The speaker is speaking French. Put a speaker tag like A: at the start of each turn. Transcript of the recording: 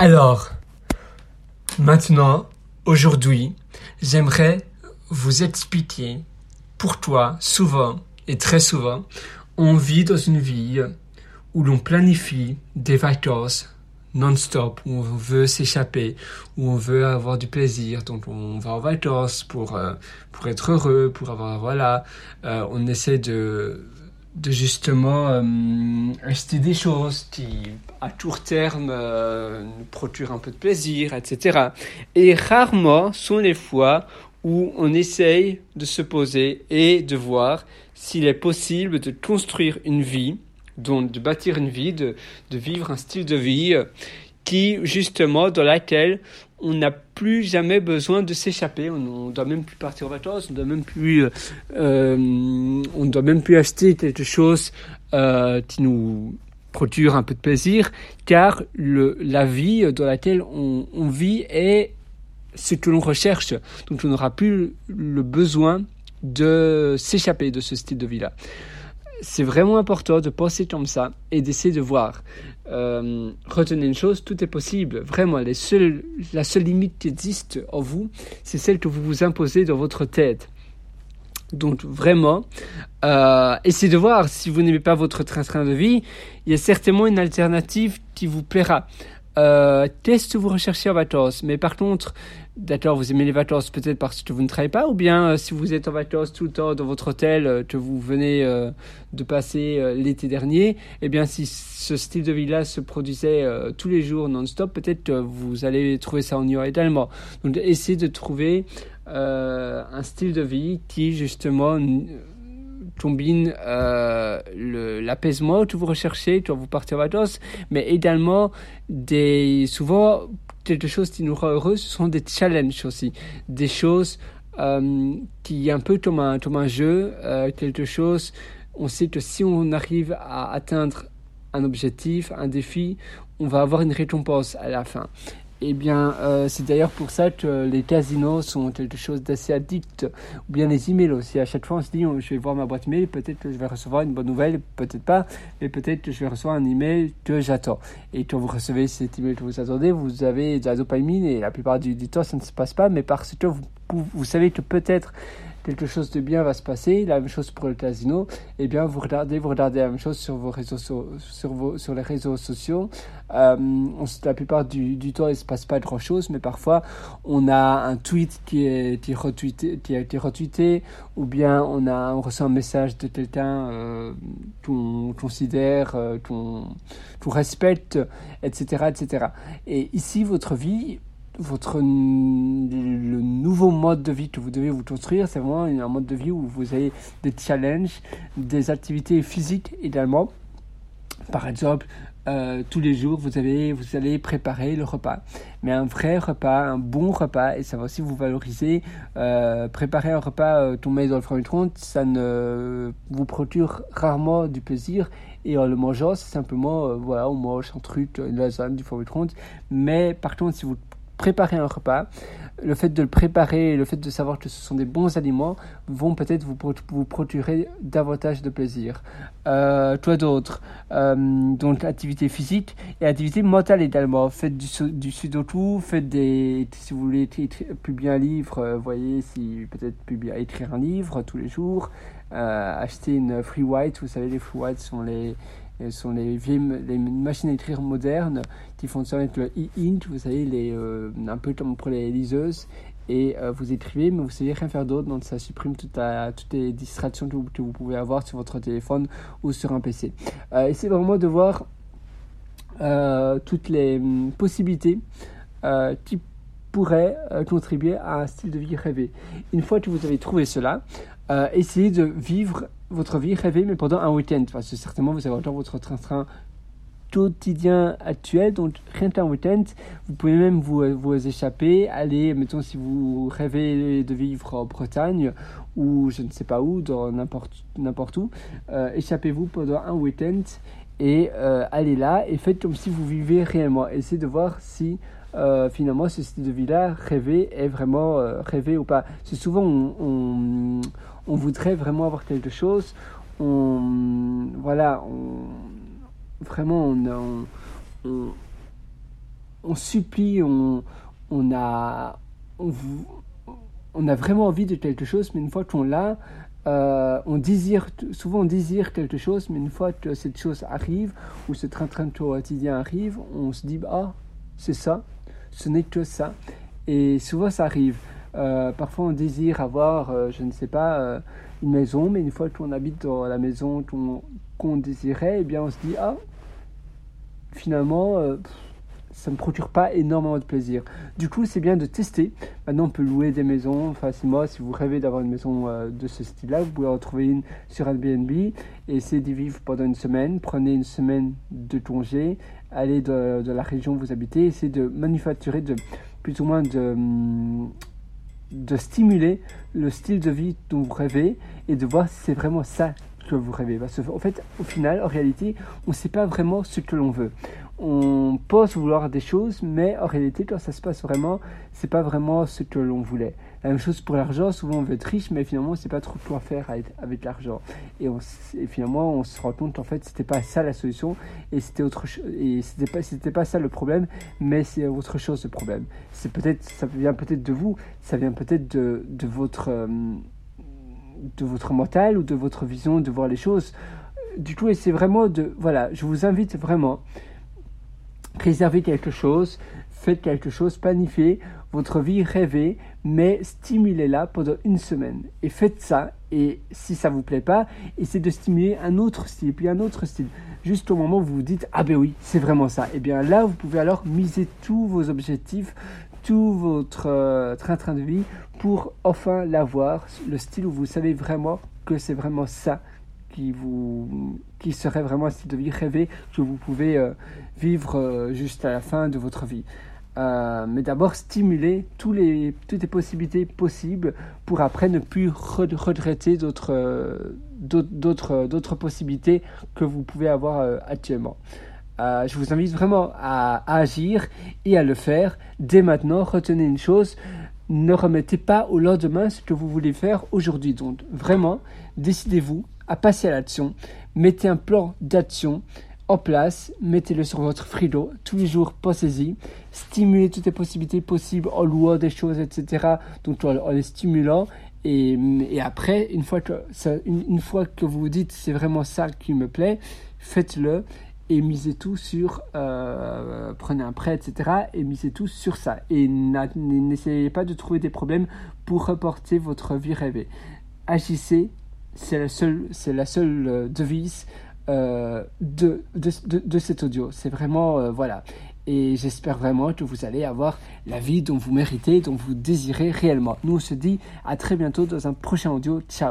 A: Alors, maintenant, aujourd'hui, j'aimerais vous expliquer pour toi, souvent et très souvent, on vit dans une vie où l'on planifie des vacances non-stop, où on veut s'échapper, où on veut avoir du plaisir, donc on va en vacances pour, euh, pour être heureux, pour avoir, voilà, euh, on essaie de, de justement euh, acheter des choses qui, à court terme, nous procurent un peu de plaisir, etc. Et rarement sont les fois où on essaye de se poser et de voir s'il est possible de construire une vie donc de bâtir une vie, de, vivre un style de vie euh, qui, justement, dans laquelle on n'a plus jamais besoin de s'échapper. On ne doit même plus partir en vacances, on doit même plus, euh, euh, doit même plus acheter quelque chose qui nous procure un peu de plaisir, car la vie dans laquelle on, on vit est ce que l'on recherche. Donc on n'aura plus le besoin de s'échapper de ce style de vie-là c'est vraiment important de penser comme ça et d'essayer de voir. Euh, retenez une chose, tout est possible. Vraiment, la seule limite qui existe en vous, c'est celle que vous vous imposez dans votre tête. Donc vraiment, euh, essayez de voir si vous n'aimez pas votre train-train de vie, il y a certainement une alternative qui vous plaira. Euh, qu'est-ce que vous recherchez en vacances Mais par contre, d'accord, vous aimez les vacances peut-être parce que vous ne travaillez pas, ou bien euh, si vous êtes en vacances tout le temps dans votre hôtel euh, que vous venez euh, de passer l'été dernier, eh bien si ce style de vie-là se produisait tous les jours non-stop, peut-être que vous allez trouver ça ennuyant également. Donc essayez de trouver un style de vie qui justement combine l'apaisement que vous recherchez quand vous partez en vacances, mais également des souvent quelque chose qui nous rend heureux, ce sont des challenges aussi, des choses euh, qui est un peu comme un, comme un jeu, euh, quelque chose, on sait que si on arrive à atteindre un objectif, un défi, on va avoir une récompense à la fin. Eh bien, euh, c'est d'ailleurs pour ça que les casinos sont quelque chose d'assez addict, ou bien les emails aussi. À chaque fois, on se dit, je vais voir ma boîte mail, peut-être que je vais recevoir une bonne nouvelle, peut-être pas, mais peut-être que je vais recevoir un email que j'attends. Et quand vous recevez cet email que vous attendez, vous avez de la dopamine, et la plupart du, temps, ça ne se passe pas, mais parce que vous, vous savez que peut-être quelque chose de bien va se passer, la même chose pour le casino, eh bien vous regardez, vous regardez la même chose sur vos réseaux, sur, sur les réseaux sociaux. Euh, la plupart du, du, temps, il ne se passe pas grand chose, mais parfois on a un tweet qui, est, qui, qui a été retweeté, ou bien on, a, on reçoit un message de quelqu'un euh, qu'on considère, euh, qu'on respecte, etc., etc. Et ici, votre vie, votre le nouveau mode de vie que vous devez vous construire, c'est vraiment un mode de vie où vous avez des challenges, des activités physiques également. Par exemple, euh, tous les jours, vous, avez, vous allez préparer le repas. Mais un vrai repas, un bon repas, et ça va aussi vous valoriser. Euh, préparer un repas euh, tombé dans le four micro ça ne vous procure rarement du plaisir. Et en le mangeant, c'est simplement, voilà, on mange un truc, une lasagne du four micro Mais par contre, si vous préparer un repas, le fait de le préparer, le fait de savoir que ce sont des bons aliments vont peut-être vous, vous procurer davantage de plaisir. Euh, toi d'autres, euh, donc activité physique et activité mentale également. Faites du, du sudoku, faites des, si vous voulez publier un livre, euh, voyez si peut-être publier, écrire un livre tous les jours, euh, acheter une free white, vous savez les free white sont les ce sont les vieilles les machines à écrire modernes qui fonctionnent avec le e-ink, vous savez, les, euh, un peu comme pour les liseuses. Et euh, vous écrivez, mais vous savez rien faire d'autre, donc ça supprime toute toutes les distractions que vous, pouvez avoir sur votre téléphone ou sur un PC. Euh, essayez vraiment de voir toutes les hum, possibilités qui pourraient contribuer à un style de vie rêvé. Une fois que vous avez trouvé cela, essayez de vivre votre vie rêvée, mais pendant un week-end. Parce que certainement, vous avez encore votre train-train quotidien actuel, donc rien qu'un week-end, vous pouvez même vous, vous échapper, aller, mettons si vous rêvez de vivre en Bretagne ou je ne sais pas où, dans n'importe, où, euh, échappez-vous pendant un week-end et euh, allez là et faites comme si vous vivez réellement. Essayez de voir si euh, finalement ce style de vie-là, rêver, est vraiment rêvé ou pas. C'est souvent on on voudrait vraiment avoir quelque chose, on, voilà, on, vraiment, on, on supplie, on, on a, on, a vraiment envie de quelque chose, mais une fois qu'on l'a, euh, on désire, souvent on désire quelque chose, mais une fois que cette chose arrive, ou ce train-train quotidien arrive, on se dit, ah, c'est ça, ce n'est que ça. Et souvent ça arrive. Euh, parfois on désire avoir, euh, je ne sais pas, une maison, mais une fois qu'on habite dans la maison qu'on désirait, eh bien on se dit, ah, finalement, ça ne me procure pas énormément de plaisir. Du coup, c'est bien de tester. Maintenant, on peut louer des maisons facilement. Si vous rêvez d'avoir une maison euh, de ce style-là, vous pouvez en trouver une sur Airbnb et essayer d'y vivre pendant une semaine. Prenez une semaine de congé, allez de, la région où vous habitez, essayez de manufacturer, de plus ou moins de, de stimuler le style de vie dont vous rêvez et de voir si c'est vraiment ça que vous rêvez. Parce qu'en fait, au final, en réalité, on ne sait pas vraiment ce que l'on veut on pense vouloir des choses, mais en réalité, quand ça se passe vraiment, c'est pas vraiment ce que l'on voulait. La même chose pour l'argent, souvent on veut être riche, mais finalement on sait pas trop quoi faire avec, l'argent. Et, finalement, on se rend compte qu'en fait, c'était pas ça la solution, et c'était autre et c'était pas, ça le problème, mais c'est autre chose le problème. C'est peut-être, ça vient peut-être de vous, ça vient peut-être de, votre, euh, de votre mental ou de votre vision de voir les choses. Du coup, et vraiment de, voilà, je vous invite vraiment Préservez quelque chose, faites quelque chose, planifiez votre vie, rêvez, mais stimulez-la pendant une semaine. Et faites ça, et si ça vous plaît pas, essayez de stimuler un autre style, puis un autre style. Juste au moment où vous vous dites, ah ben oui, c'est vraiment ça. Et eh bien là, vous pouvez alors miser tous vos objectifs, tout votre euh, train-train de vie pour enfin l'avoir, le style où vous savez vraiment que c'est vraiment ça qui, vous, qui serait vraiment un style de vie rêvé que vous pouvez euh, vivre euh, juste à la fin de votre vie. Euh, mais d'abord stimuler tous les, toutes les possibilités possibles pour après ne plus regretter d'autres, d'autres possibilités que vous pouvez avoir actuellement. je vous invite vraiment à, agir et à le faire dès maintenant. Retenez une chose, ne remettez pas au lendemain ce que vous voulez faire aujourd'hui. Donc vraiment, décidez-vous à passer à l'action. Mettez un plan d'action en place, mettez-le sur votre frigo, tous les jours, pensez-y, stimulez toutes les possibilités possibles en louant des choses, etc. Donc en, les stimulant. Et, après, une fois, que une, fois que vous vous dites c'est vraiment ça qui me plaît, faites-le et misez tout sur, euh, prenez un prêt, etc. et misez tout sur ça. Et n'essayez pas de trouver des problèmes pour reporter votre vie rêvée. Agissez c'est la seule, c'est la seule euh, devise euh, de, de, de, cet audio. C'est vraiment, voilà. Et j'espère vraiment que vous allez avoir la vie dont vous méritez, dont vous désirez réellement. Nous, on se dit à très bientôt dans un prochain audio. Ciao